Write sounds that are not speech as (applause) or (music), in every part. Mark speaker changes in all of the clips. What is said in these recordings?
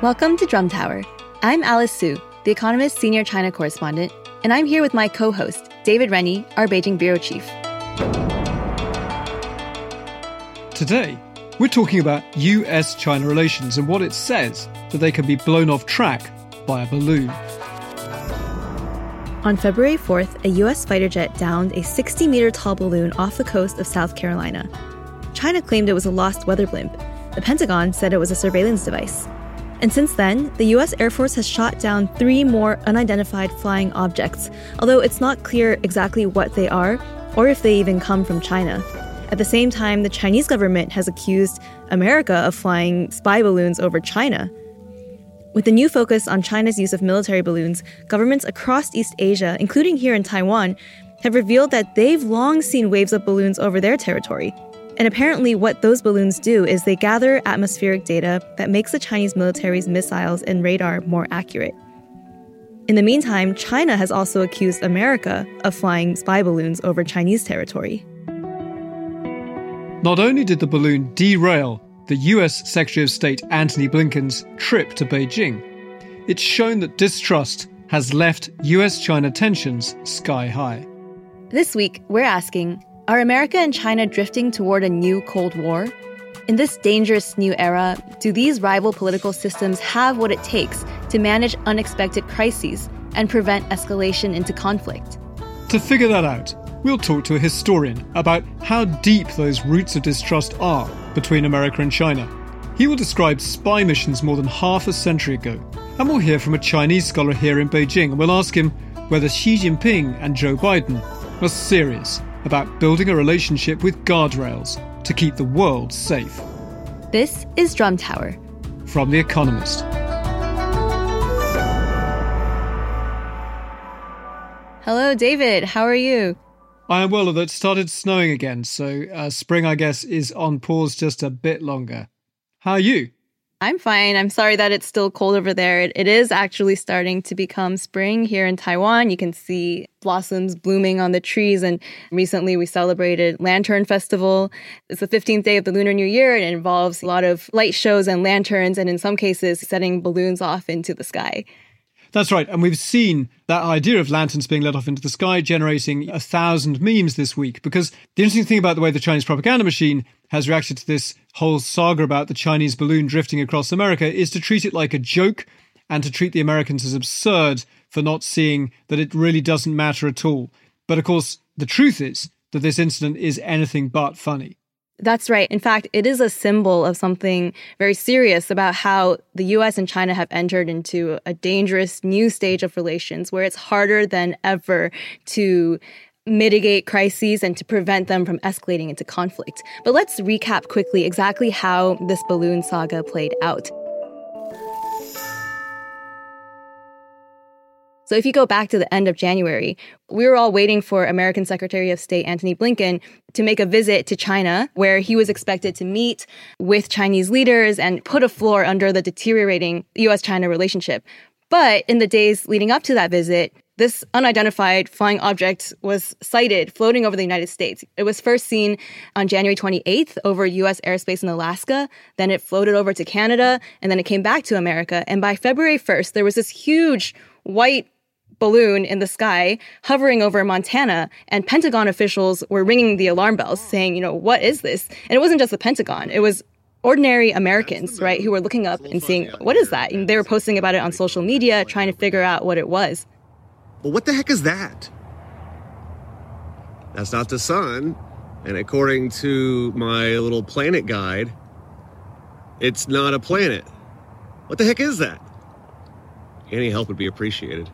Speaker 1: Welcome to Drum Tower. I'm Alice Su, The Economist senior China correspondent, and I'm here with my co host, David Rennie, our Beijing bureau chief.
Speaker 2: Today, we're talking about US China relations and what it says that they can be blown off track by a balloon.
Speaker 1: On February 4th, a US fighter jet downed a 60 meter tall balloon off the coast of South Carolina. China claimed it was a lost weather blimp. The Pentagon said it was a surveillance device. And since then, the US Air Force has shot down three more unidentified flying objects, although it's not clear exactly what they are or if they even come from China. At the same time, the Chinese government has accused America of flying spy balloons over China. With the new focus on China's use of military balloons, governments across East Asia, including here in Taiwan, have revealed that they've long seen waves of balloons over their territory. And apparently, what those balloons do is they gather atmospheric data that makes the Chinese military's missiles and radar more accurate. In the meantime, China has also accused America of flying spy balloons over Chinese territory.
Speaker 2: Not only did the balloon derail the US Secretary of State Antony Blinken's trip to Beijing, it's shown that distrust has left US China tensions sky high.
Speaker 1: This week, we're asking are America and China drifting toward a new Cold War? In this dangerous new era, do these rival political systems have what it takes to manage unexpected crises and prevent escalation into conflict?
Speaker 2: To figure that out, we'll talk to a historian about how deep those roots of distrust are between America and China. He will describe spy missions more than half a century ago. And we'll hear from a Chinese scholar here in Beijing and we'll ask him whether Xi Jinping and Joe Biden are serious about building a relationship with guardrails to keep the world safe.
Speaker 1: This is Drum Tower.
Speaker 2: From The Economist.
Speaker 1: Hello, David. How are you?
Speaker 2: I am well, although it started snowing again, so uh, spring, I guess, is on pause just a bit longer. How are you?
Speaker 1: I'm fine. I'm sorry that it's still cold over there. It, it is actually starting to become spring here in Taiwan. You can see blossoms blooming on the trees. And recently we celebrated Lantern Festival. It's the 15th day of the Lunar New Year it involves a lot of light shows and lanterns, and in some cases, setting balloons off into the sky.
Speaker 2: That's right. And we've seen that idea of lanterns being let off into the sky generating a thousand memes this week. Because the interesting thing about the way the Chinese propaganda machine has reacted to this whole saga about the Chinese balloon drifting across America is to treat it like a joke and to treat the Americans as absurd for not seeing that it really doesn't matter at all. But of course, the truth is that this incident is anything but funny.
Speaker 1: That's right. In fact, it is a symbol of something very serious about how the US and China have entered into a dangerous new stage of relations where it's harder than ever to mitigate crises and to prevent them from escalating into conflict. But let's recap quickly exactly how this balloon saga played out. So if you go back to the end of January, we were all waiting for American Secretary of State Antony Blinken to make a visit to China, where he was expected to meet with Chinese leaders and put a floor under the deteriorating US China relationship. But in the days leading up to that visit, this unidentified flying object was sighted floating over the United States. It was first seen on January 28th over US airspace in Alaska. Then it floated over to Canada, and then it came back to America. And by February 1st, there was this huge white balloon in the sky hovering over Montana, and Pentagon officials were ringing the alarm bells saying, you know, what is this? And it wasn't just the Pentagon, it was ordinary Americans, right, who were looking up and seeing, what is that? And they were posting about it on social media, trying to figure out what it was.
Speaker 3: But what the heck is that? That's not the sun. And according to my little planet guide, it's not a planet. What the heck is that? Any help would be appreciated.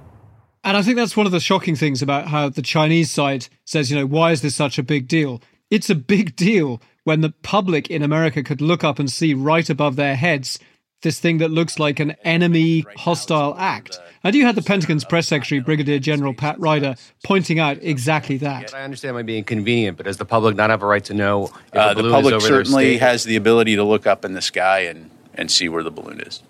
Speaker 2: And I think that's one of the shocking things about how the Chinese side says, you know, why is this such a big deal? It's a big deal when the public in America could look up and see right above their heads this thing that looks like an enemy hostile act. And you had the Pentagon's press secretary, Brigadier General Pat Ryder, pointing out exactly that.
Speaker 4: I understand my being convenient, but does the public not have a right to know if
Speaker 5: Uh,
Speaker 4: the
Speaker 5: the public
Speaker 4: is over their
Speaker 5: certainly
Speaker 4: state?
Speaker 5: has the ability to look up in the sky and, and see where the balloon is.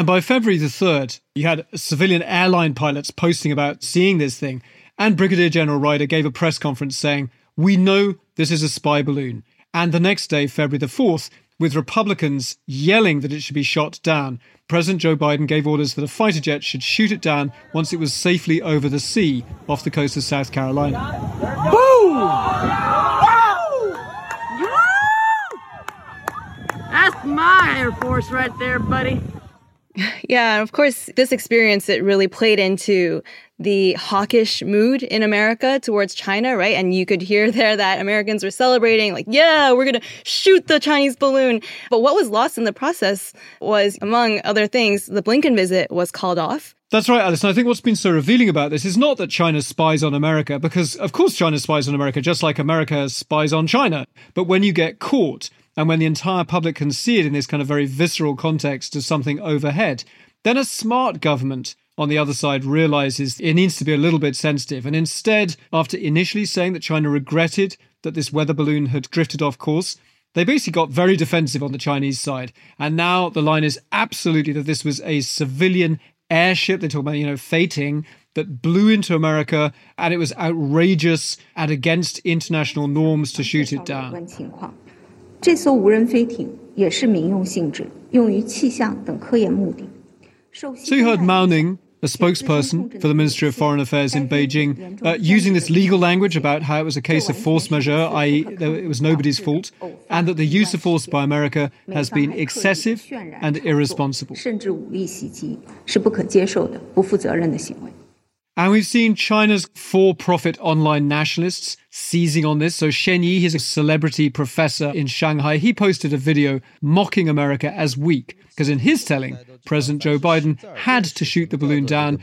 Speaker 2: And by February the 3rd, you had civilian airline pilots posting about seeing this thing. And Brigadier General Ryder gave a press conference saying, We know this is a spy balloon. And the next day, February the 4th, with Republicans yelling that it should be shot down, President Joe Biden gave orders that a fighter jet should shoot it down once it was safely over the sea off the coast of South Carolina. Boom!
Speaker 6: That's my Air Force right there, buddy.
Speaker 1: Yeah, of course, this experience it really played into the hawkish mood in America towards China, right? And you could hear there that Americans were celebrating, like, yeah, we're gonna shoot the Chinese balloon. But what was lost in the process was, among other things, the Blinken visit was called off.
Speaker 2: That's right, Alice. And I think what's been so revealing about this is not that China spies on America, because of course China spies on America, just like America spies on China. But when you get caught, and when the entire public can see it in this kind of very visceral context as something overhead, then a smart government on the other side realizes it needs to be a little bit sensitive. And instead, after initially saying that China regretted that this weather balloon had drifted off course, they basically got very defensive on the Chinese side. And now the line is absolutely that this was a civilian airship. They talk about, you know, fating that blew into America and it was outrageous and against international norms to shoot it down.
Speaker 7: 这艘无人飞艇也是民用性质，用于气象等科研目的。
Speaker 2: Suhad Mao Ning, a spokesperson for the Ministry of Foreign Affairs in Beijing, uh, using this legal language about how it was a case of force majeure, i.e., it was nobody's fault, and that the use of force by America has been excessive and irresponsible. And we've seen China's for profit online nationalists seizing on this. So Shen Yi, he's a celebrity professor in Shanghai. He posted a video mocking America as weak because, in his telling, President Joe Biden had to shoot the balloon down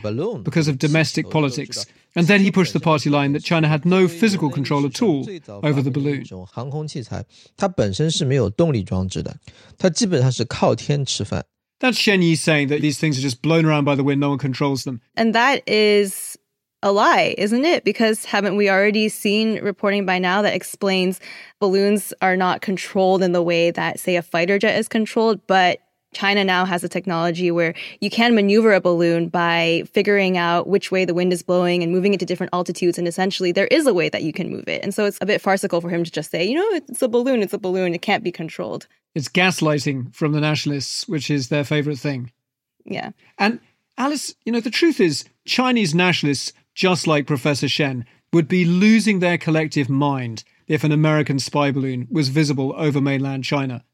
Speaker 2: because of domestic politics. And then he pushed the party line that China had no physical control at all over the balloon.
Speaker 8: 这种航空器材，它本身是没有动力装置的，它基本上是靠天吃饭。
Speaker 2: That's Shen Yi saying that these things are just blown around by the wind, no one controls them.
Speaker 1: And that is a lie, isn't it? Because haven't we already seen reporting by now that explains balloons are not controlled in the way that, say, a fighter jet is controlled, but China now has a technology where you can maneuver a balloon by figuring out which way the wind is blowing and moving it to different altitudes. And essentially, there is a way that you can move it. And so it's a bit farcical for him to just say, you know, it's a balloon, it's a balloon, it can't be controlled.
Speaker 2: It's gaslighting from the nationalists, which is their favorite thing.
Speaker 1: Yeah.
Speaker 2: And Alice, you know, the truth is, Chinese nationalists, just like Professor Shen, would be losing their collective mind if an American spy balloon was visible over mainland China.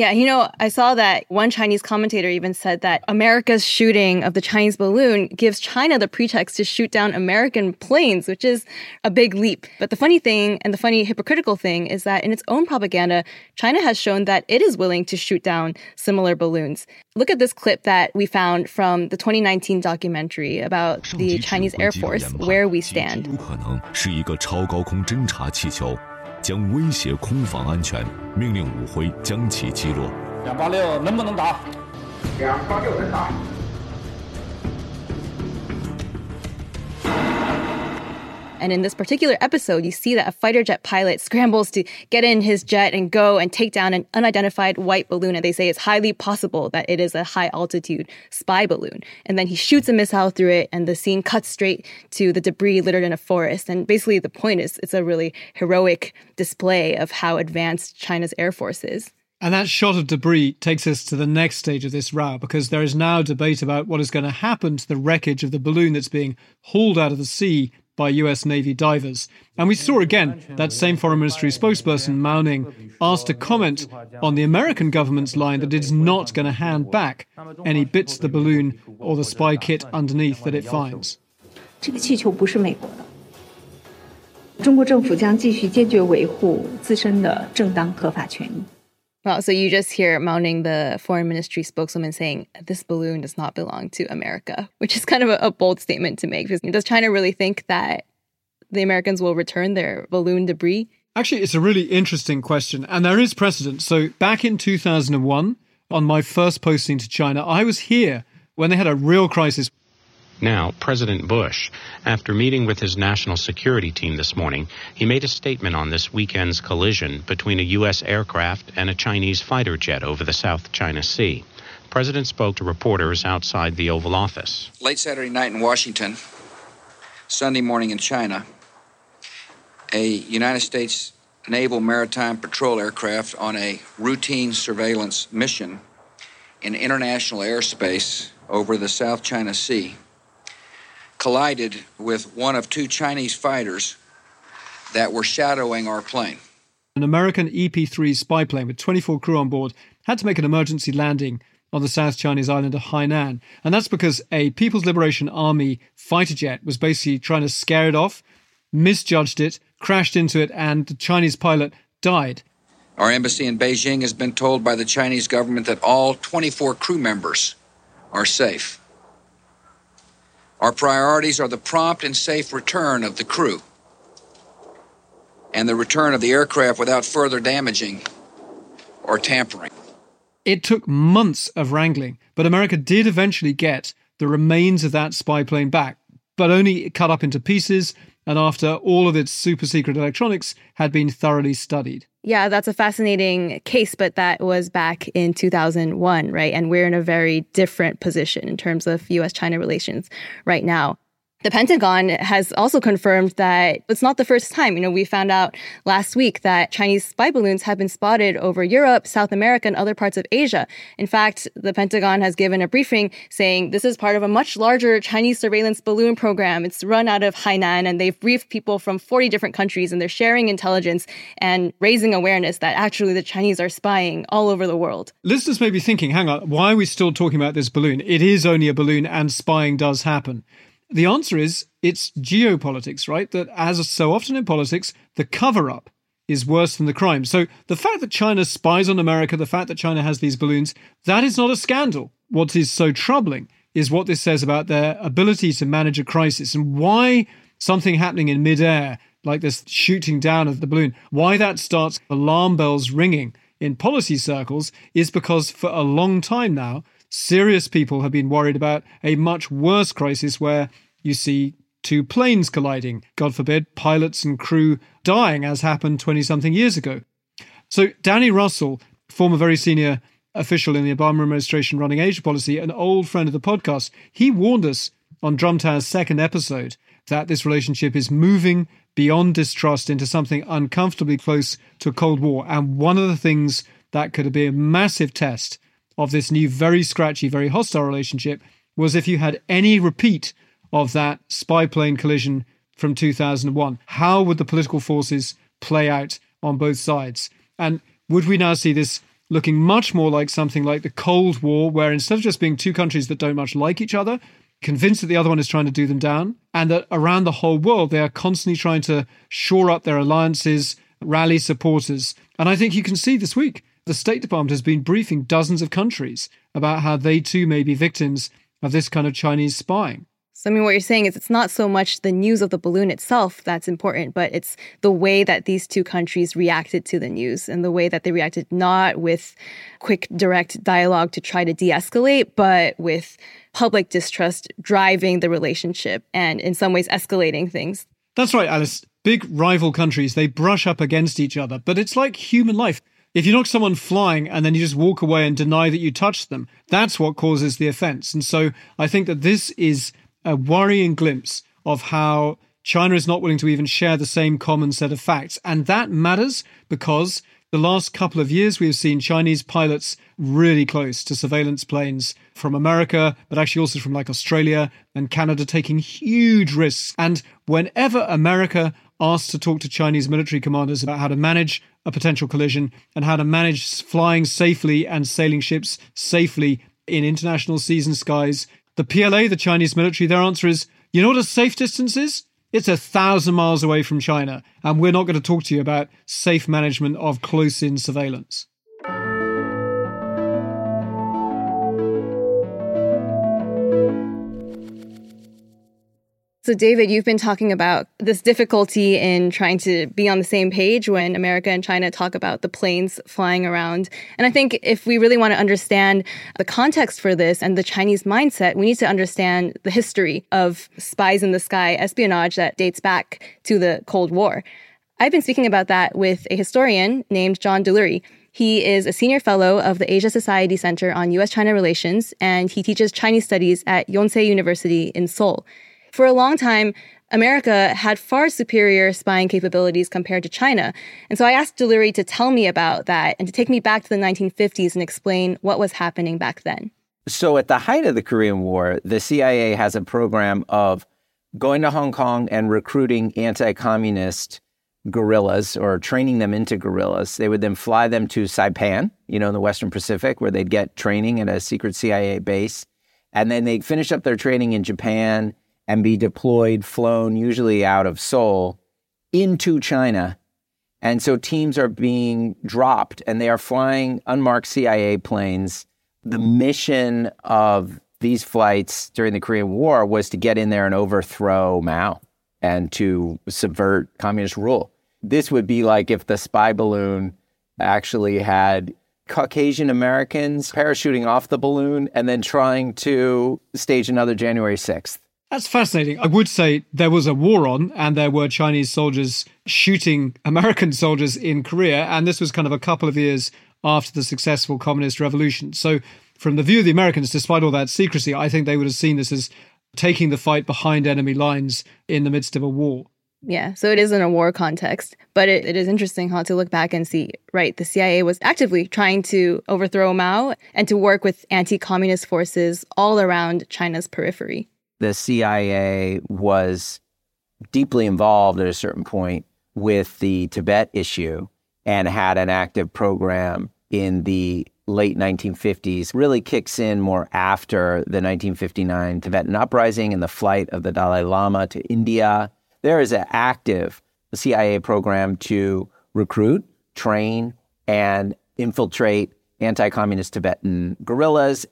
Speaker 1: Yeah, you know, I saw that one Chinese commentator even said that America's shooting of the Chinese balloon gives China the pretext to shoot down American planes, which is a big leap. But the funny thing and the funny hypocritical thing is that in its own propaganda, China has shown that it is willing to shoot down similar balloons. Look at this clip that we found from the 2019 documentary about the Chinese Air Force, Where We Stand.
Speaker 9: 将威胁空防安全，命令武辉将其击落。
Speaker 10: 两八六能不能打？
Speaker 11: 两八六能打。
Speaker 1: And in this particular episode, you see that a fighter jet pilot scrambles to get in his jet and go and take down an unidentified white balloon. And they say it's highly possible that it is a high altitude spy balloon. And then he shoots a missile through it, and the scene cuts straight to the debris littered in a forest. And basically, the point is it's a really heroic display of how advanced China's Air Force is.
Speaker 2: And that shot of debris takes us to the next stage of this row because there is now debate about what is going to happen to the wreckage of the balloon that's being hauled out of the sea by US Navy divers. And we saw again that same foreign ministry spokesperson, Mao Ning asked to comment on the American government's line that it is not going to hand back any bits of the balloon or the spy kit underneath that it finds.
Speaker 7: 这个气球不是美国的。中国政府将继续坚决维护自身的正当合法权益。
Speaker 1: Well, so you just hear Mao Ning the foreign ministry spokeswoman saying this balloon does not belong to America, which is kind of a, a bold statement to make. Because does China really think that the Americans will return their balloon debris?
Speaker 2: Actually, it's a really interesting question, and there is precedent. So, back in 2001, on my first posting to China. I was here when they had a real crisis.
Speaker 12: Now, President Bush, after meeting with his national security team this morning, he made a statement on this weekend's collision between a U.S. aircraft and a Chinese fighter jet over the South China Sea. President spoke to reporters outside the Oval Office.
Speaker 13: Late Saturday night in Washington, Sunday morning in China, a United States Naval Maritime Patrol aircraft on a routine surveillance mission in international airspace over the South China Sea collided with one of two Chinese fighters that were shadowing our plane.
Speaker 2: An American EP 3 spy plane with 24 crew on board had to make an emergency landing on the South Chinese island of Hainan. And that's because a People's Liberation Army fighter jet was basically trying to scare it off, misjudged it, crashed into it, and the Chinese pilot died.
Speaker 13: Our embassy in Beijing has been told by the Chinese government that all 24 crew members are safe. Our priorities are the prompt and safe return of the crew and the return of the aircraft without further damaging or tampering.
Speaker 2: It took months of wrangling, but America did eventually get the remains of that spy plane back, but only cut up into pieces and after all of its super secret electronics had been thoroughly studied.
Speaker 1: Yeah, that's a fascinating case, but that was back in 2001, right? And we're in a very different position in terms of US China relations right now. The Pentagon has also confirmed that it's not the first time. You know, we found out last week that Chinese spy balloons have been spotted over Europe, South America, and other parts of Asia. In fact, the Pentagon has given a briefing saying this is part of a much larger Chinese surveillance balloon program. It's run out of Hainan, and they've briefed people from 40 different countries, and they're sharing intelligence and raising awareness that actually the Chinese are spying all over the world.
Speaker 2: Listeners may be thinking, hang on, why are we still talking about this balloon? It is only a balloon, and spying does happen. The answer is it's geopolitics, right? That as so often in politics, the cover up is worse than the crime. So the fact that China spies on America, the fact that China has these balloons, that is not a scandal. What is so troubling is what this says about their ability to manage a crisis and why something happening in midair, like this shooting down of the balloon, why that starts alarm bells ringing in policy circles is because for a long time now, serious people have been worried about a much worse crisis where you see two planes colliding, God forbid, pilots and crew dying, as happened 20 something years ago. So, Danny Russell, former very senior official in the Obama administration running Asia policy, an old friend of the podcast, he warned us on Drumtower's second episode that this relationship is moving beyond distrust into something uncomfortably close to a Cold War. And one of the things that could be a massive test of this new, very scratchy, very hostile relationship was if you had any repeat of that spy plane collision from 2001. How would the political forces play out on both sides? And would we now see this looking much more like something like the Cold War, where instead of just being two countries that don't much like each other, convinced that the other one is trying to do them down, and that around the whole world they are constantly trying to shore up their alliances, rally supporters. And I think you can see this week the State Department has been briefing dozens of countries about how they too may be victims of this kind of Chinese spying.
Speaker 1: So, I mean, what you're saying is it's not so much the news of the balloon itself that's important, but it's the way that these two countries reacted to the news and the way that they reacted not with quick, direct dialogue to try to de escalate, but with public distrust driving the relationship and in some ways escalating things.
Speaker 2: That's right, Alice. Big rival countries, they brush up against each other, but it's like human life. If you knock someone flying and then you just walk away and deny that you touched them, that's what causes the offense. And so I think that this is a worrying glimpse of how China is not willing to even share the same common set of facts. And that matters because the last couple of years we have seen Chinese pilots really close to surveillance planes from America, but actually also from like Australia and Canada taking huge risks. And whenever America asks to talk to Chinese military commanders about how to manage a potential collision and how to manage flying safely and sailing ships safely in international seas and skies, the PLA, the Chinese military, their answer is, you know what a safe distance is? It's a thousand miles away from China, and we're not going to talk to you about safe management of close in surveillance.
Speaker 1: So, David, you've been talking about this difficulty in trying to be on the same page when America and China talk about the planes flying around. And I think if we really want to understand the context for this and the Chinese mindset, we need to understand the history of spies in the sky espionage that dates back to the Cold War. I've been speaking about that with a historian named John Delury. He is a senior fellow of the Asia Society Center on US China Relations, and he teaches Chinese studies at Yonsei University in Seoul. For a long time, America had far superior spying capabilities compared to China. And so I asked Delury to tell me about that and to take me back to the 1950s and explain what was happening back then.
Speaker 14: So, at the height of the Korean War, the CIA has a program of going to Hong Kong and recruiting anti communist guerrillas or training them into guerrillas. They would then fly them to Saipan, you know, in the Western Pacific, where they'd get training at a secret CIA base. And then they'd finish up their training in Japan and be deployed, flown, usually out of Seoul, into China. And so teams are being dropped and they are flying unmarked CIA planes. The mission of these flights during the Korean War was to get in there and overthrow Mao and to subvert communist rule. This would be like if the spy balloon actually had Caucasian Americans parachuting off the balloon and then trying to stage another January 6th.
Speaker 2: That's fascinating. I would say there was a war on, and there were Chinese soldiers shooting American soldiers in Korea, and this was kind of a couple of years after the successful communist revolution. So, from the view of the Americans, despite all that secrecy, I think they would have seen this as taking the fight behind enemy lines in the midst of a war.
Speaker 1: Yeah, so it is in a war context, but it, it is interesting how to look back and see, right, the CIA was actively trying to overthrow Mao and to work with anti communist forces all around China's periphery
Speaker 14: the CIA was deeply involved at a certain point with the Tibet issue and had an active program in the late 1950s really kicks in more after the 1959 Tibetan uprising and the flight of the Dalai Lama to India. There is an active CIA program to recruit, train, and infiltrate anti communist Tibetan guerrillas.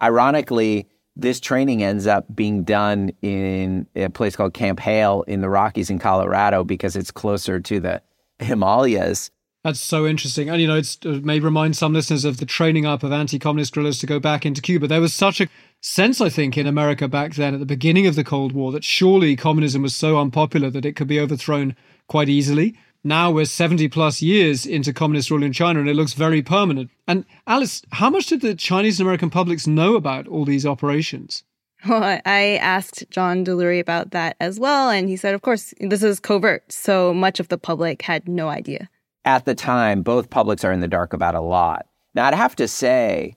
Speaker 14: Ironically, this training ends up being done in a place called Camp Hale in the Rockies in Colorado because it's closer to the Himalayas.
Speaker 2: That's so interesting. And, you know, it may remind some listeners of the training up of anti communist guerrillas to go back into Cuba. There was such a sense, I think, in America back then at the beginning of the Cold War that surely communism was so unpopular that it could be overthrown quite easily now we're 70 plus years into communist rule in China and it looks very permanent. And Alice, how much did the Chinese and American publics know about all these operations?
Speaker 1: Well, I asked John Delury about that as well. And he said, of course, this is covert. So much of the public had no idea.
Speaker 14: At the time, both publics are in the dark about a lot. Now, I'd have to say,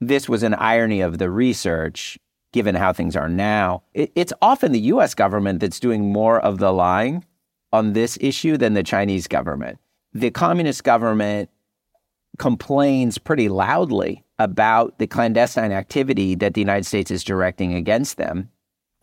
Speaker 14: this was an irony of the research, given how things are now. It's often the US government that's doing more of the lying on this issue than the Chinese government. The communist government complains pretty loudly about the clandestine activity that the United States is directing against them.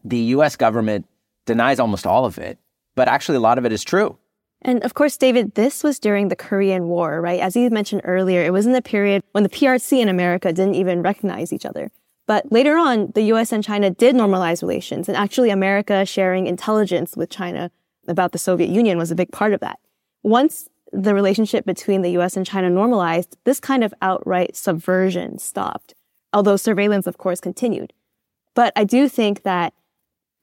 Speaker 14: The US government denies almost all of it, but actually a lot of it is true.
Speaker 1: And of course, David, this was during the Korean War, right? As you mentioned earlier, it was in the period when the PRC and America didn't even recognize each other. But later on, the US and China did normalize relations, and actually America sharing intelligence with China about the Soviet Union was a big part of that. Once the relationship between the US and China normalized, this kind of outright subversion stopped, although surveillance, of course, continued. But I do think that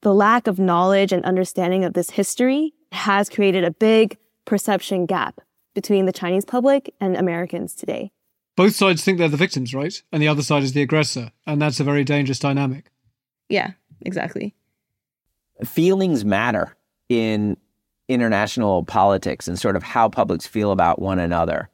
Speaker 1: the lack of knowledge and understanding of this history has created a big perception gap between the Chinese public and Americans today.
Speaker 2: Both sides think they're the victims, right? And the other side is the aggressor. And that's a very dangerous dynamic.
Speaker 1: Yeah, exactly.
Speaker 14: Feelings matter in international politics and sort of how publics feel about one another.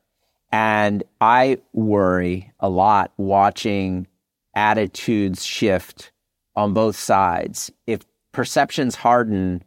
Speaker 14: And I worry a lot watching attitudes shift on both sides. If perceptions harden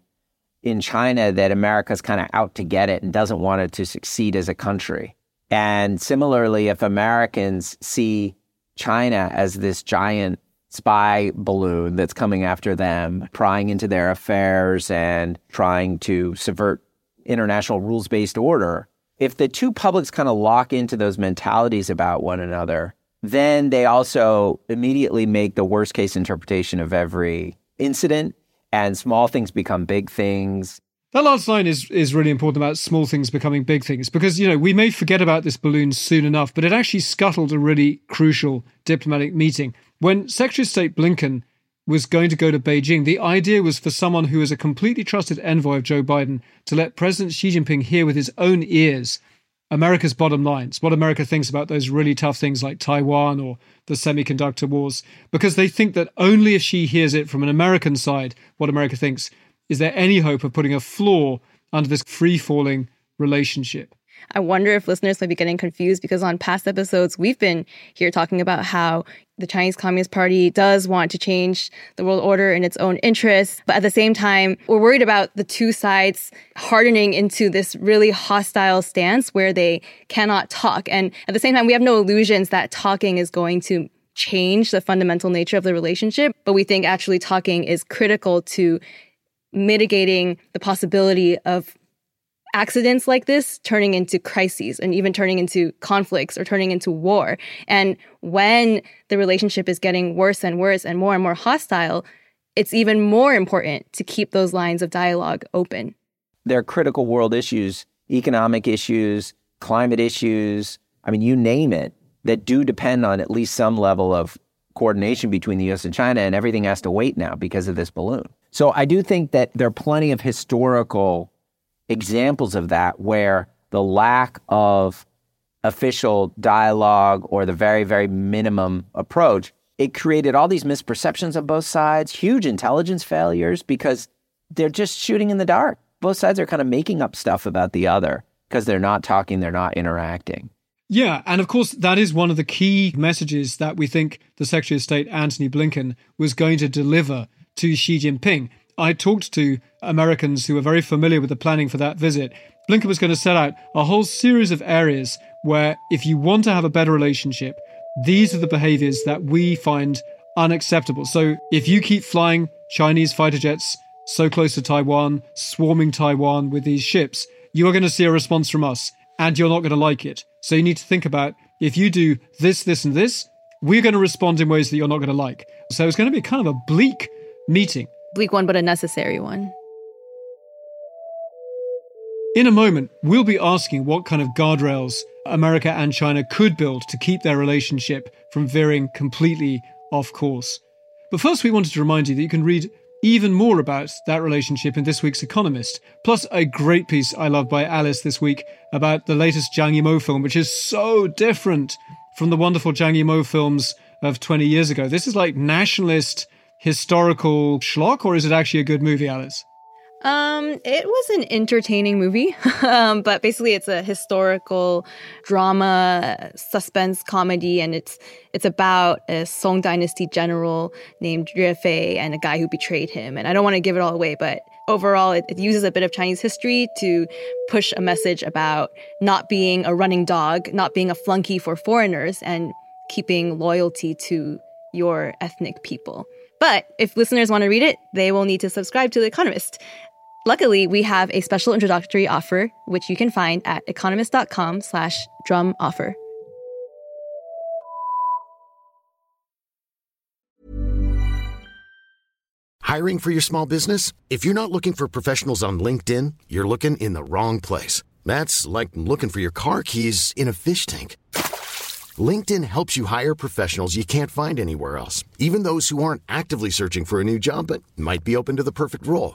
Speaker 14: in China that America's kind of out to get it and doesn't want it to succeed as a country. And similarly, if Americans see China as this giant spy balloon that's coming after them, prying into their affairs and trying to subvert international rules based order. If the two publics kind of lock into those mentalities about one another, then they also immediately make the worst case interpretation of every incident and small things become big things.
Speaker 2: That last line is is really important about small things becoming big things because you know we may forget about this balloon soon enough, but it actually scuttled a really crucial diplomatic meeting when Secretary of State Blinken was going to go to Beijing. The idea was for someone who is a completely trusted envoy of Joe Biden to let President Xi Jinping hear with his own ears America's bottom lines, what America thinks about those really tough things like Taiwan or the semiconductor wars, because they think that only if Xi hears it from an American side, what America thinks, is there any hope of putting a floor under this free falling relationship?
Speaker 1: I wonder if listeners might be getting confused because on past episodes, we've been here talking about how the Chinese Communist Party does want to change the world order in its own interests. But at the same time, we're worried about the two sides hardening into this really hostile stance where they cannot talk. And at the same time, we have no illusions that talking is going to change the fundamental nature of the relationship. But we think actually talking is critical to mitigating the possibility of accidents like this turning into crises and even turning into conflicts or turning into war. And when the relationship is getting worse and worse and more and more hostile, it's even more important to keep those lines of dialogue open.
Speaker 14: There are critical world issues, economic issues, climate issues, I mean, you name it, that do depend on at least some level of coordination between the US and China, and everything has to wait now because of this balloon. So I do think that there are plenty of historical examples of that where the lack of official dialogue or the very, very minimum approach, it created all these misperceptions on both sides, huge intelligence failures because they're just shooting in the dark. Both sides are kind of making up stuff about the other because they're not talking, they're not interacting.
Speaker 2: Yeah, and of course, that is one of the key messages that we think the Secretary of State, Antony Blinken, was going to deliver to Xi Jinping. I talked to Americans who were very familiar with the planning for that visit. Blinken was going to set out a whole series of areas where, if you want to have a better relationship, these are the behaviors that we find unacceptable. So, if you keep flying Chinese fighter jets so close to Taiwan, swarming Taiwan with these ships, you are going to see a response from us and you're not going to like it. So, you need to think about if you do this, this, and this, we're going to respond in ways that you're not going to like. So, it's going to be kind of a bleak meeting
Speaker 1: bleak one, but a necessary one.
Speaker 2: In a moment, we'll be asking what kind of guardrails America and China could build to keep their relationship from veering completely off course. But first, we wanted to remind you that you can read even more about that relationship in this week's Economist, plus a great piece I loved by Alice this week about the latest Zhang Yimou film, which is so different from the wonderful Zhang Yimou films of 20 years ago. This is like nationalist historical schlock, or is it actually a good movie, Alice?
Speaker 1: Um, it was an entertaining movie, (laughs) um, but basically it's a historical drama, suspense comedy, and it's it's about a Song Dynasty general named Yue Fei and a guy who betrayed him. And I don't want to give it all away, but overall, it, it uses a bit of Chinese history to push a message about not being a running dog, not being a flunky for foreigners, and keeping loyalty to your ethnic people. But if listeners want to read it, they will need to subscribe to The Economist. Luckily, we have a special introductory offer, which you can find at economist.com slash drum offer.
Speaker 15: Hiring for your small business? If you're not looking for professionals on LinkedIn, you're looking in the wrong place. That's like looking for your car keys in a fish tank. LinkedIn helps you hire professionals you can't find anywhere else, even those who aren't actively searching for a new job but might be open to the perfect role.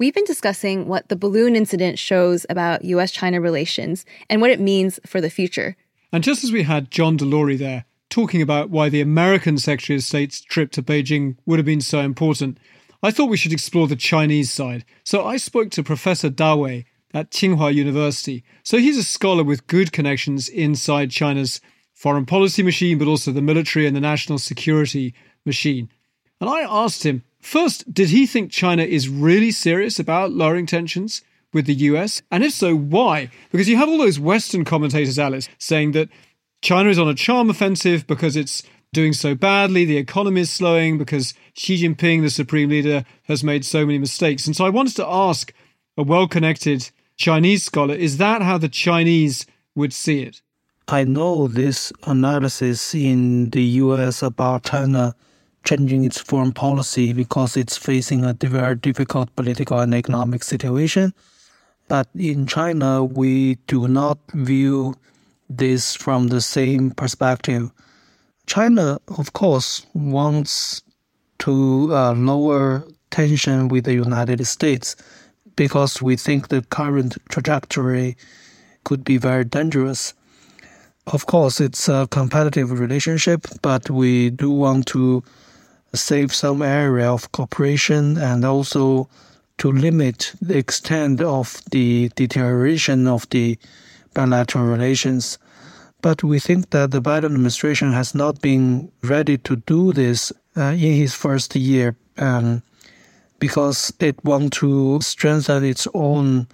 Speaker 1: We've been discussing what the balloon incident shows about US China relations and what it means for the future.
Speaker 2: And just as we had John Delury there talking about why the American Secretary of State's trip to Beijing would have been so important, I thought we should explore the Chinese side. So I spoke to Professor Da Wei at Tsinghua University. So he's a scholar with good connections inside China's foreign policy machine, but also the military and the national security machine. And I asked him First, did he think China is really serious about lowering tensions with the US? And if so, why? Because you have all those Western commentators, Alice, saying that China is on a charm offensive because it's doing so badly, the economy is slowing because Xi Jinping, the supreme leader, has made so many mistakes. And so I wanted to ask a well connected Chinese scholar is that how the Chinese would see it?
Speaker 16: I know this analysis in the US about China changing its foreign policy because it's facing a very difficult political and economic situation. But in China, we do not view this from the same perspective. China, of course, wants to uh, lower tension with the United States because we think the current trajectory could be very dangerous. Of course, it's a competitive relationship, but we do want to save some area of cooperation and also to limit the extent of the deterioration of the bilateral relations. But we think that the Biden administration has not been ready to do this uh, in his first year um, because it wants to strengthen its own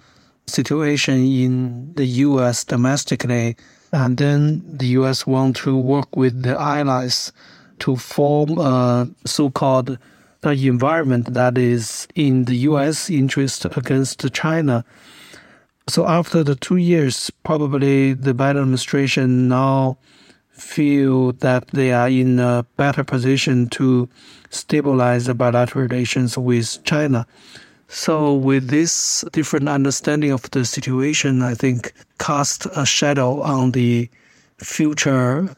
Speaker 16: situation in the U.S. domestically. And then the U.S. want to work with the allies to form a so-called uh, environment that is in the U.S. interest against China. So after the two years, probably the Biden administration now feel that they are in a better position to stabilize the bilateral relations with China. So with this different understanding of the situation, I think cast a shadow on the future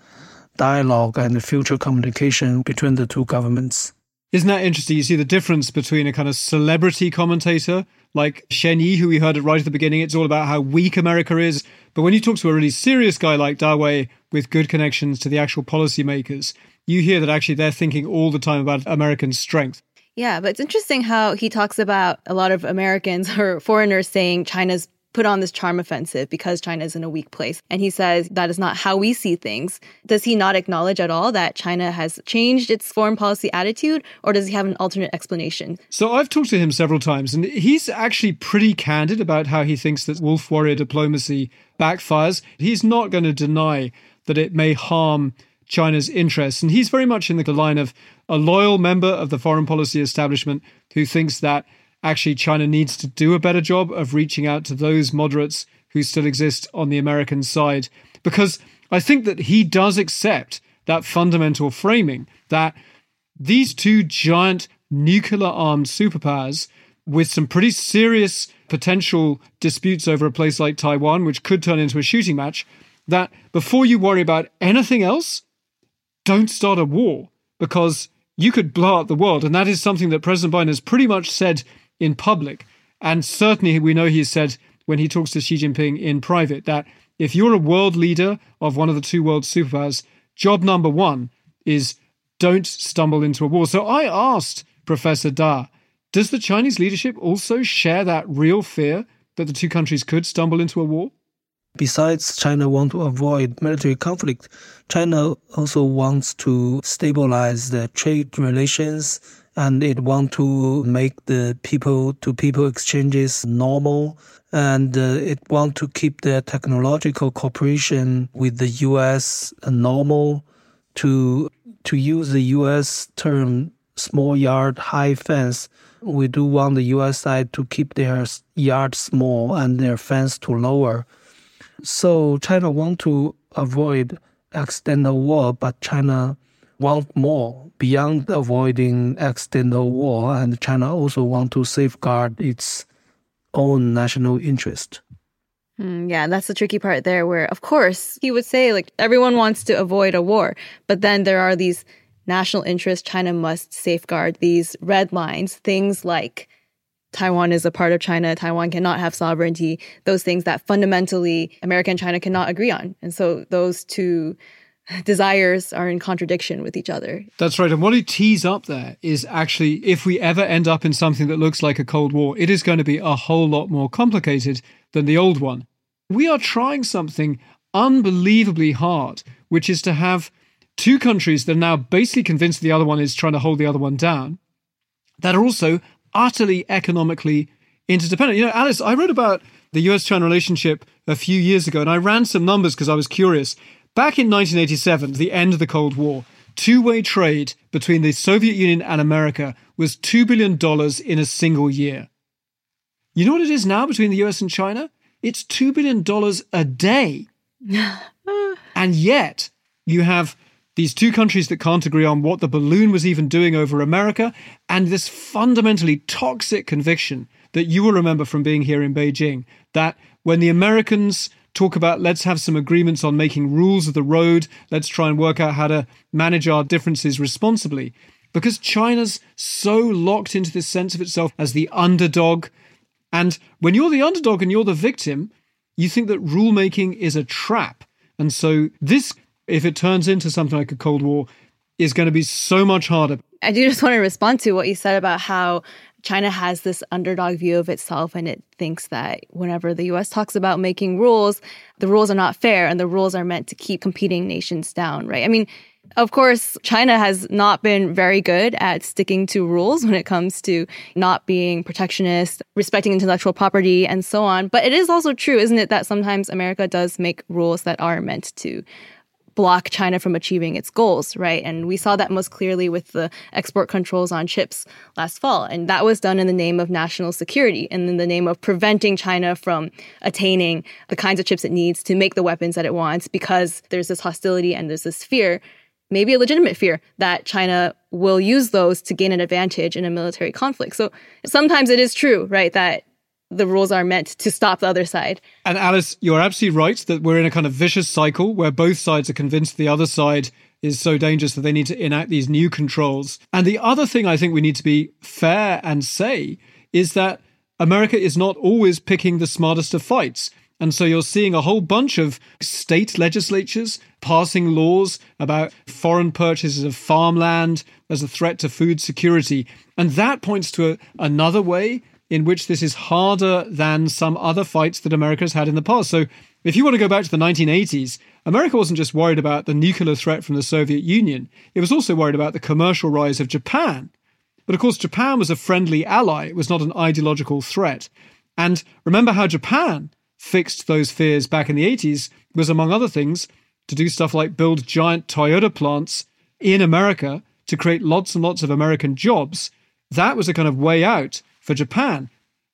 Speaker 16: dialogue and future communication between the two governments.
Speaker 2: Isn't that interesting? You see the difference between a kind of celebrity commentator like Shen Yi, who we heard it right at the beginning. It's all about how weak America is. But when you talk to a really serious guy like Da Wei with good connections to the actual policymakers, you hear that actually they're thinking all the time about American strength.
Speaker 1: Yeah, but it's interesting how he talks about a lot of Americans (laughs) or foreigners saying China's put on this charm offensive because China is in a weak place. And he says that is not how we see things. Does he not acknowledge at all that China has changed its foreign policy attitude, or does he have an alternate explanation?
Speaker 2: So I've talked to him several times, and he's actually pretty candid about how he thinks that wolf warrior diplomacy backfires. He's not going to deny that it may harm China's interests. And he's very much in the line of a loyal member of the foreign policy establishment who thinks that actually China needs to do a better job of reaching out to those moderates who still exist on the American side. Because I think that he does accept that fundamental framing that these two giant nuclear armed superpowers with some pretty serious potential disputes over a place like Taiwan, which could turn into a shooting match, that before you worry about anything else, don't start a war because you could blow up the world. And that is something that President Biden has pretty much said in public. And certainly, we know he said when he talks to Xi Jinping in private that if you're a world leader of one of the two world superpowers, job number one is don't stumble into a war. So I asked Professor Da, does the Chinese leadership also share that real fear that the two countries could stumble into a war?
Speaker 16: Besides, China wants to avoid military conflict. China also wants to stabilize the trade relations and it want to make the people to people exchanges normal. And uh, it want to keep the technological cooperation with the US normal to to use the US term small yard high fence. We do want the US side to keep their yard small and their fence to lower. So China want to avoid accidental war but China want more beyond avoiding accidental war, and China also want to safeguard its own national interest.
Speaker 1: Mm, yeah, that's the tricky part there, where of course he would say like everyone wants to avoid a war, but then there are these national interests China must safeguard, these red lines, things like Taiwan is a part of China, Taiwan cannot have sovereignty, those things that fundamentally America and China cannot agree on. And so those two desires are in contradiction with each other.
Speaker 2: That's right. And what he tees up there is actually if we ever end up in something that looks like a Cold War, it is going to be a whole lot more complicated than the old one. We are trying something unbelievably hard, which is to have two countries that are now basically convinced the other one is trying to hold the other one down, that are also utterly economically interdependent. You know, Alice, I wrote about the US China relationship a few years ago, and I ran some numbers because I was curious. Back in 1987, the end of the Cold War, two way trade between the Soviet Union and America was $2 billion in a single year. You know what it is now between the US and China? It's $2 billion a day. (laughs) and yet, you have these two countries that can't agree on what the balloon was even doing over America, and this fundamentally toxic conviction that you will remember from being here in Beijing that when the Americans talk about let's have some agreements on making rules of the road, let's try and work out how to manage our differences responsibly. Because China's so locked into this sense of itself as the underdog. And when you're the underdog and you're the victim, you think that rulemaking is a trap. And so this if it turns into something like a Cold War, is going to be so much harder.
Speaker 1: I do just want to respond to what you said about how China has this underdog view of itself and it thinks that whenever the US talks about making rules, the rules are not fair and the rules are meant to keep competing nations down, right? I mean, of course, China has not been very good at sticking to rules (laughs) when it comes to not being protectionist, respecting intellectual property, and so on. But it is also true, isn't it, that sometimes America does make rules that are meant to block China from achieving its goals, right? And we saw that most clearly with the export controls on chips last fall. And that was done in the name of national security and in the name of preventing China from attaining the kinds of chips it needs to make the weapons that it wants because there's this hostility and there's this fear maybe a legitimate fear that China will use those to gain an advantage in a military conflict. So sometimes it is true, right, that the rules are meant to stop the other side.
Speaker 2: And Alice, you're absolutely right that we're in a kind of vicious cycle where both sides are convinced the other side is so dangerous that they need to enact these new controls. And the other thing I think we need to be fair and say is that America is not always picking the smartest of fights. And so you're seeing a whole bunch of state legislatures passing laws about foreign purchases of farmland as a threat to food security. And that points to a, another way in which this is harder than some other fights that America has had in the past. So, if you want to go back to the 1980s, America wasn't just worried about the nuclear threat from the Soviet Union, it was also worried about the commercial rise of Japan. But of course, Japan was a friendly ally, it was not an ideological threat. And remember how Japan fixed those fears back in the 80s was, among other things, to do stuff like build giant Toyota plants in America to create lots and lots of American jobs. That was a kind of way out for Japan.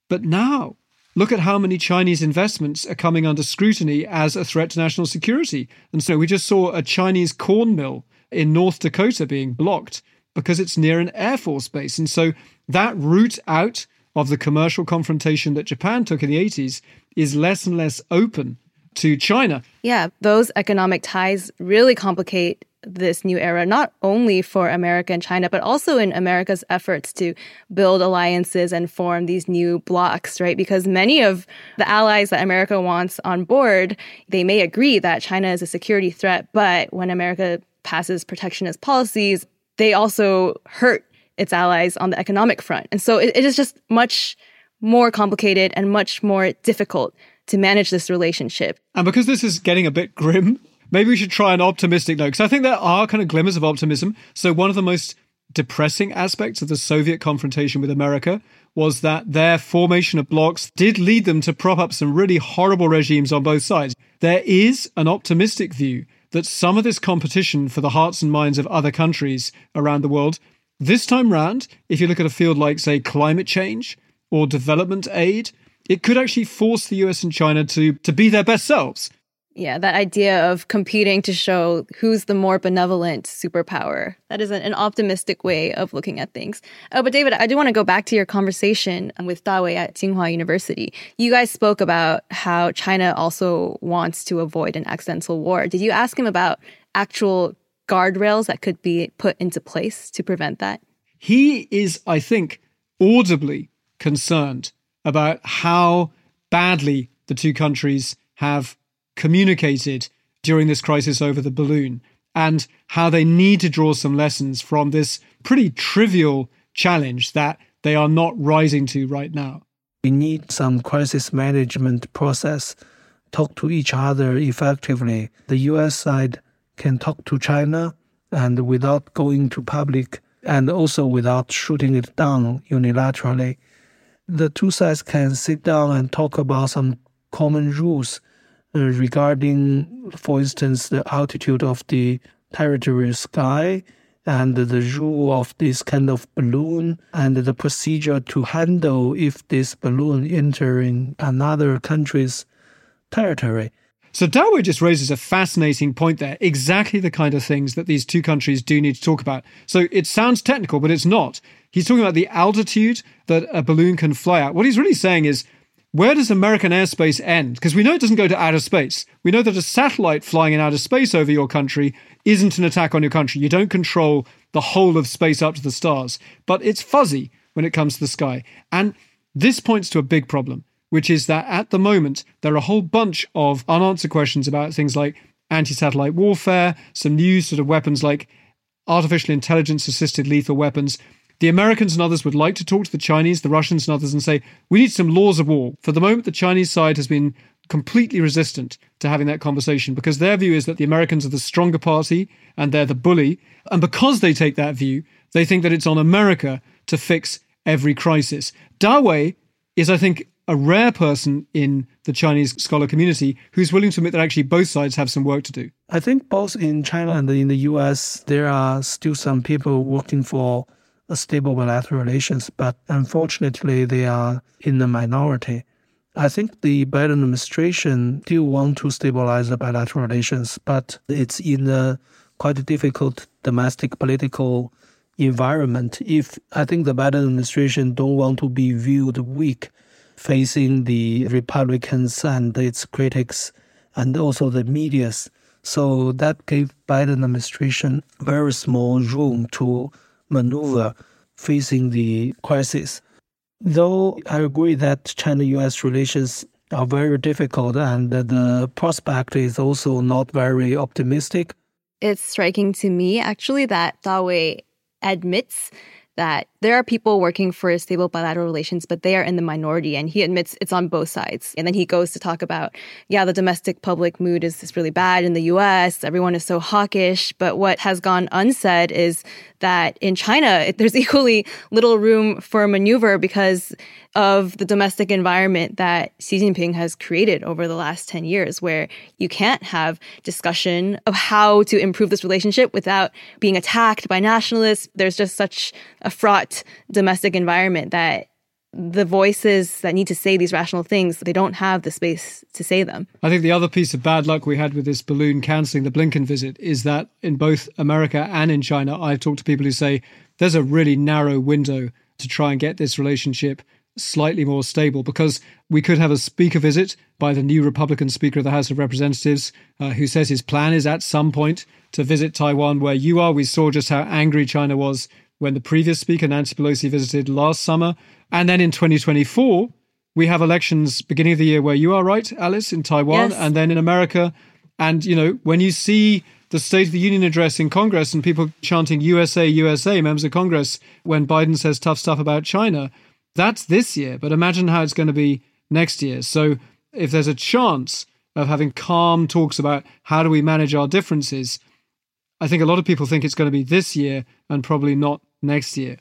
Speaker 2: But now, look at how many Chinese investments are coming under scrutiny as a threat to national security. And so we just saw a Chinese corn mill in North Dakota being blocked because it's near an Air Force base. And so that route out of the commercial confrontation that Japan took in the 80s is less and less open to China.
Speaker 1: Yeah, those economic ties really complicate this new era, not only for America and China, but also in America's efforts to build alliances and form these new blocks, right? Because many of the allies that America wants on board, they may agree that China is a security threat, but when America passes protectionist policies, they also hurt its allies on the economic front. And so it, it is just much more complicated and much more difficult to manage this relationship.
Speaker 2: And because this is getting a bit grim, maybe we should try an optimistic note because I think there are kind of glimmers of optimism. So one of the most depressing aspects of the Soviet confrontation with America was that their formation of blocs did lead them to prop up some really horrible regimes on both sides. There is an optimistic view that some of this competition for the hearts and minds of other countries around the world, this time round, if you look at a field like, say, climate change or development aid, it could actually force the US and China to, to be their best selves.
Speaker 1: Yeah, that idea of competing to show who's the more benevolent superpower. That is an, an optimistic way of looking at things. Oh, but David, I do want to go back to your conversation with Da Wei at Tsinghua University. You guys spoke about how China also wants to avoid an accidental war. Did you ask him about actual guardrails that could be put into place to prevent that?
Speaker 2: He is, I think, audibly concerned about how badly the two countries have communicated during this crisis over the balloon and how they need to draw some lessons from this pretty trivial challenge that they are not rising to right now.
Speaker 16: We need some crisis management process, talk to each other effectively. The US side can talk to China and without going to public and also without shooting it down unilaterally. the two sides can sit down and talk about some common rules Uh, regarding, for instance, the altitude of the territorial sky and the rule of this kind of balloon and the procedure to handle if this balloon entering another country's territory.
Speaker 2: So Da Wei just raises a fascinating point there, exactly the kind of things that these two countries do need to talk about. So it sounds technical, but it's not. He's talking about the altitude that a balloon can fly at. What he's really saying is, where does American airspace end? Because we know it doesn't go to outer space. We know that a satellite flying in outer space over your country isn't an attack on your country. You don't control the whole of space up to the stars, but it's fuzzy when it comes to the sky. And this points to a big problem which is that at the moment, there are a whole bunch of unanswered questions about things like anti satellite warfare, some new sort of weapons like artificial intelligence assisted lethal weapons. The Americans and others would like to talk to the Chinese, the Russians and others, and say, we need some laws of war. For the moment, the Chinese side has been completely resistant to having that conversation because their view is that the Americans are the stronger party and they're the bully. And because they take that view, they think that it's on America to fix every crisis. Da Wei is, I think, a rare person in the Chinese scholar community who's willing to admit that actually both sides have some work to do.
Speaker 16: I think both in China and in the US, there are still some people working for stable bilateral relations, but unfortunately, they are in the minority. I think the Biden administration still want to stabilize the bilateral relations, but it's in a quite difficult domestic political environment. If I think the Biden administration don't want to be viewed weak facing the Republicans and its critics and also the medias. So that gave Biden administration very small room to maneuver facing the crisis. Though I agree that China-US relations are very difficult and the prospect is also not very optimistic.
Speaker 1: It's striking to me actually that Da Wei admits that there are people working for stable bilateral relations, but they are in the minority. And he admits it's on both sides. And then he goes to talk about, yeah, the domestic public mood is, is really bad in the US. Everyone is so hawkish. But what has gone unsaid is that in China, (laughs) there's equally little room for maneuver because of the domestic environment that Xi Jinping has created over the last 10 years, where you can't have discussion of how to improve this relationship without being attacked by nationalists. There's just such a fraught domestic environment that the voices that need to say these rational things, they don't have the space to say them.
Speaker 2: I think the other piece of bad luck we had with this balloon cancelling the Blinken visit is that in both America and in China, I've talked to people who say there's a really narrow window to try and get this relationship slightly more stable because we could have a speaker visit by the new Republican Speaker of the House of Representatives uh, who says his plan is at some point to visit Taiwan where you are. We saw just how angry China was when the previous Speaker, Nancy Pelosi, visited last summer. And then in 2024, we have elections beginning of the year where you are, right, Alice, in Taiwan,
Speaker 1: yes.
Speaker 2: and then in America. And, you know, when you see the State of the Union address in Congress and people chanting USA, USA, members of Congress, when Biden says tough stuff about China, that's this year. But imagine how it's going to be next year. So if there's a chance of having calm talks about how do we manage our differences, I think a lot of people think it's going to be this year and probably not next year.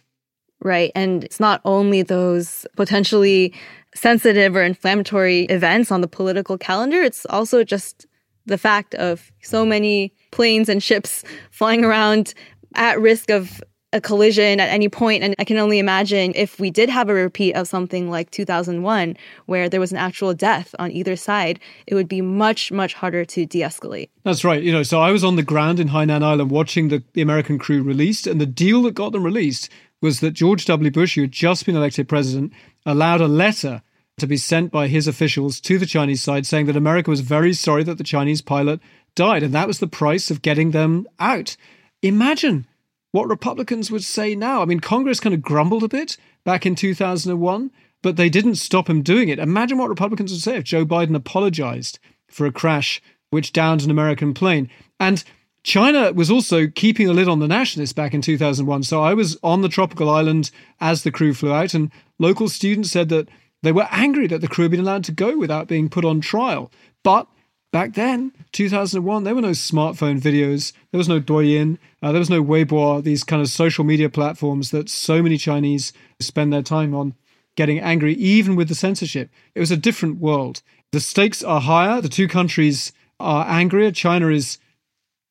Speaker 1: Right. And it's not only those potentially sensitive or inflammatory events on the political calendar, it's also just the fact of so many planes and ships (laughs) flying around at risk of a collision at any point. And I can only imagine if we did have a repeat of something like 2001, where there was an actual death on either side, it would be much, much harder to de escalate.
Speaker 2: That's right. You know, so I was on the ground in Hainan Island watching the, the American crew released, and the deal that got them released was that George W. Bush, who had just been elected president, allowed a letter to be sent by his officials to the Chinese side saying that America was very sorry that the Chinese pilot died. And that was the price of getting them out. Imagine what Republicans would say now. I mean, Congress kind of grumbled a bit back in 2001, but they didn't stop him doing it. Imagine what Republicans would say if Joe Biden apologized for a crash which downed an American plane. And China was also keeping a lid on the nationalists back in 2001. So I was on the tropical island as the crew flew out, and local students said that they were angry that the crew had been allowed to go without being put on trial. But back then, 2001, there were no smartphone videos, there was no Douyin, uh, there was no Weibo, these kind of social media platforms that so many Chinese spend their time on. getting angry, even with the censorship. It was a different world. The stakes are higher. The two countries are angrier. China is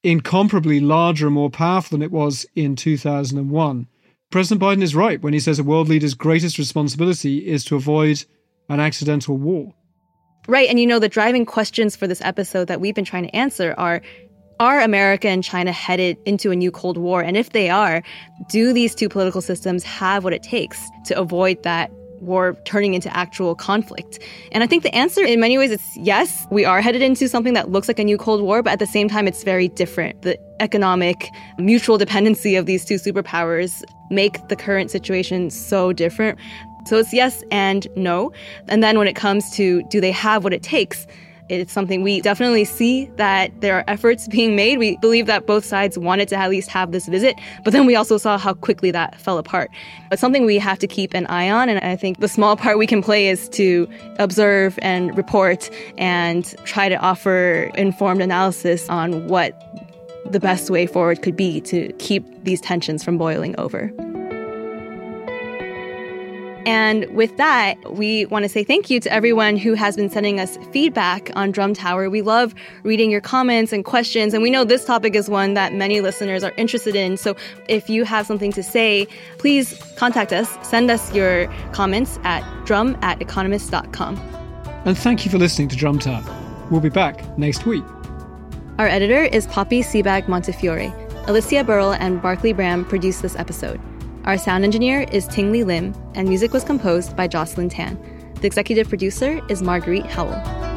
Speaker 2: incomparably larger and more powerful than it was in 2001. President Biden is right when he says a world leader's greatest responsibility is to avoid an accidental war.
Speaker 1: Right. And you know, the driving questions for this episode that we've been trying to answer are Are America and China headed into a new Cold War? And if they are, do these two political systems have what it takes to avoid that war turning into actual conflict? And I think the answer, in many ways, it's yes, we are headed into something that looks like a new Cold War, but at the same time, it's very different. The economic mutual dependency of these two superpowers make the current situation so different so it's yes and no. And then when it comes to do they have what it takes, it's something we definitely see that there are efforts being made. We believe that both sides wanted to at least have this visit, but then we also saw how quickly that fell apart. But something we have to keep an eye on, and I think the small part we can play is to observe and report and try to offer informed analysis on what the best way forward could be to keep these tensions from boiling over. And with that, we want to say thank you to everyone who has been sending us feedback on Drum Tower. We love reading your comments and questions, and we know this topic is one that many listeners are interested in. So if you have something to say, please contact us. Send us your comments at drum at economist.com.
Speaker 2: And thank you for listening to Drum Tower. We'll be back next week.
Speaker 1: Our editor is Poppy Sebag Montefiore. Alicia Burrell and Barclay Bram produced this episode. Our sound engineer is Ting Lee Lim, and music was composed by Jocelyn Tan. The executive producer is Marguerite Howell.